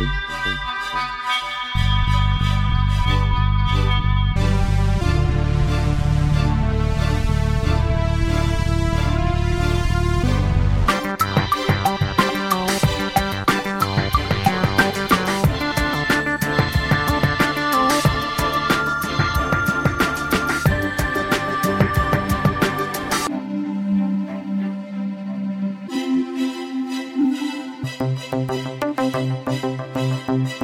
Música Ow.